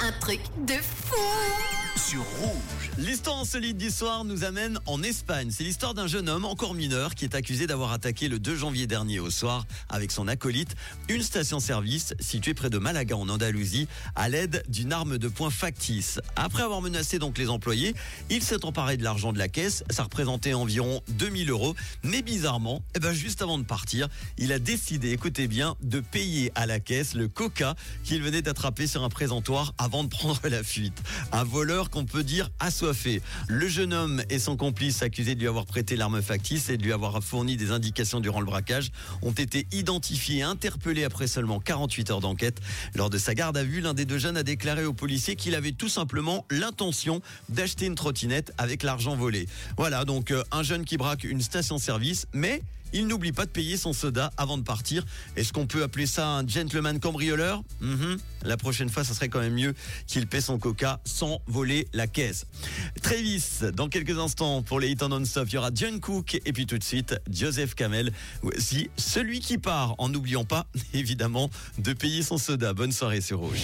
un truc de fou sur Rouge. L'histoire insolite du soir nous amène en Espagne. C'est l'histoire d'un jeune homme encore mineur qui est accusé d'avoir attaqué le 2 janvier dernier au soir avec son acolyte une station-service située près de Malaga en Andalousie à l'aide d'une arme de poing factice. Après avoir menacé donc les employés, il s'est emparé de l'argent de la caisse. Ça représentait environ 2000 euros. Mais bizarrement, eh ben juste avant de partir, il a décidé, écoutez bien, de payer à la caisse le coca qu'il venait d'attraper sur un présentoir avant de prendre la fuite. Un voleur qu'on peut dire assoiffé. Le jeune homme et son complice accusés de lui avoir prêté l'arme factice et de lui avoir fourni des indications durant le braquage ont été identifiés et interpellés après seulement 48 heures d'enquête. Lors de sa garde à vue, l'un des deux jeunes a déclaré aux policiers qu'il avait tout simplement l'intention d'acheter une trottinette avec l'argent volé. Voilà, donc euh, un jeune qui braque une station-service, mais il n'oublie pas de payer son soda avant de partir. Est-ce qu'on peut appeler ça un gentleman cambrioleur? Mhm. La prochaine fois, ça serait quand même mieux qu'il paie son coca sans voler la caisse. Travis, dans quelques instants, pour les hits en non-stop, il y aura John Cook et puis tout de suite, Joseph Kamel. Voici celui qui part en n'oubliant pas, évidemment, de payer son soda. Bonne soirée sur Rouge.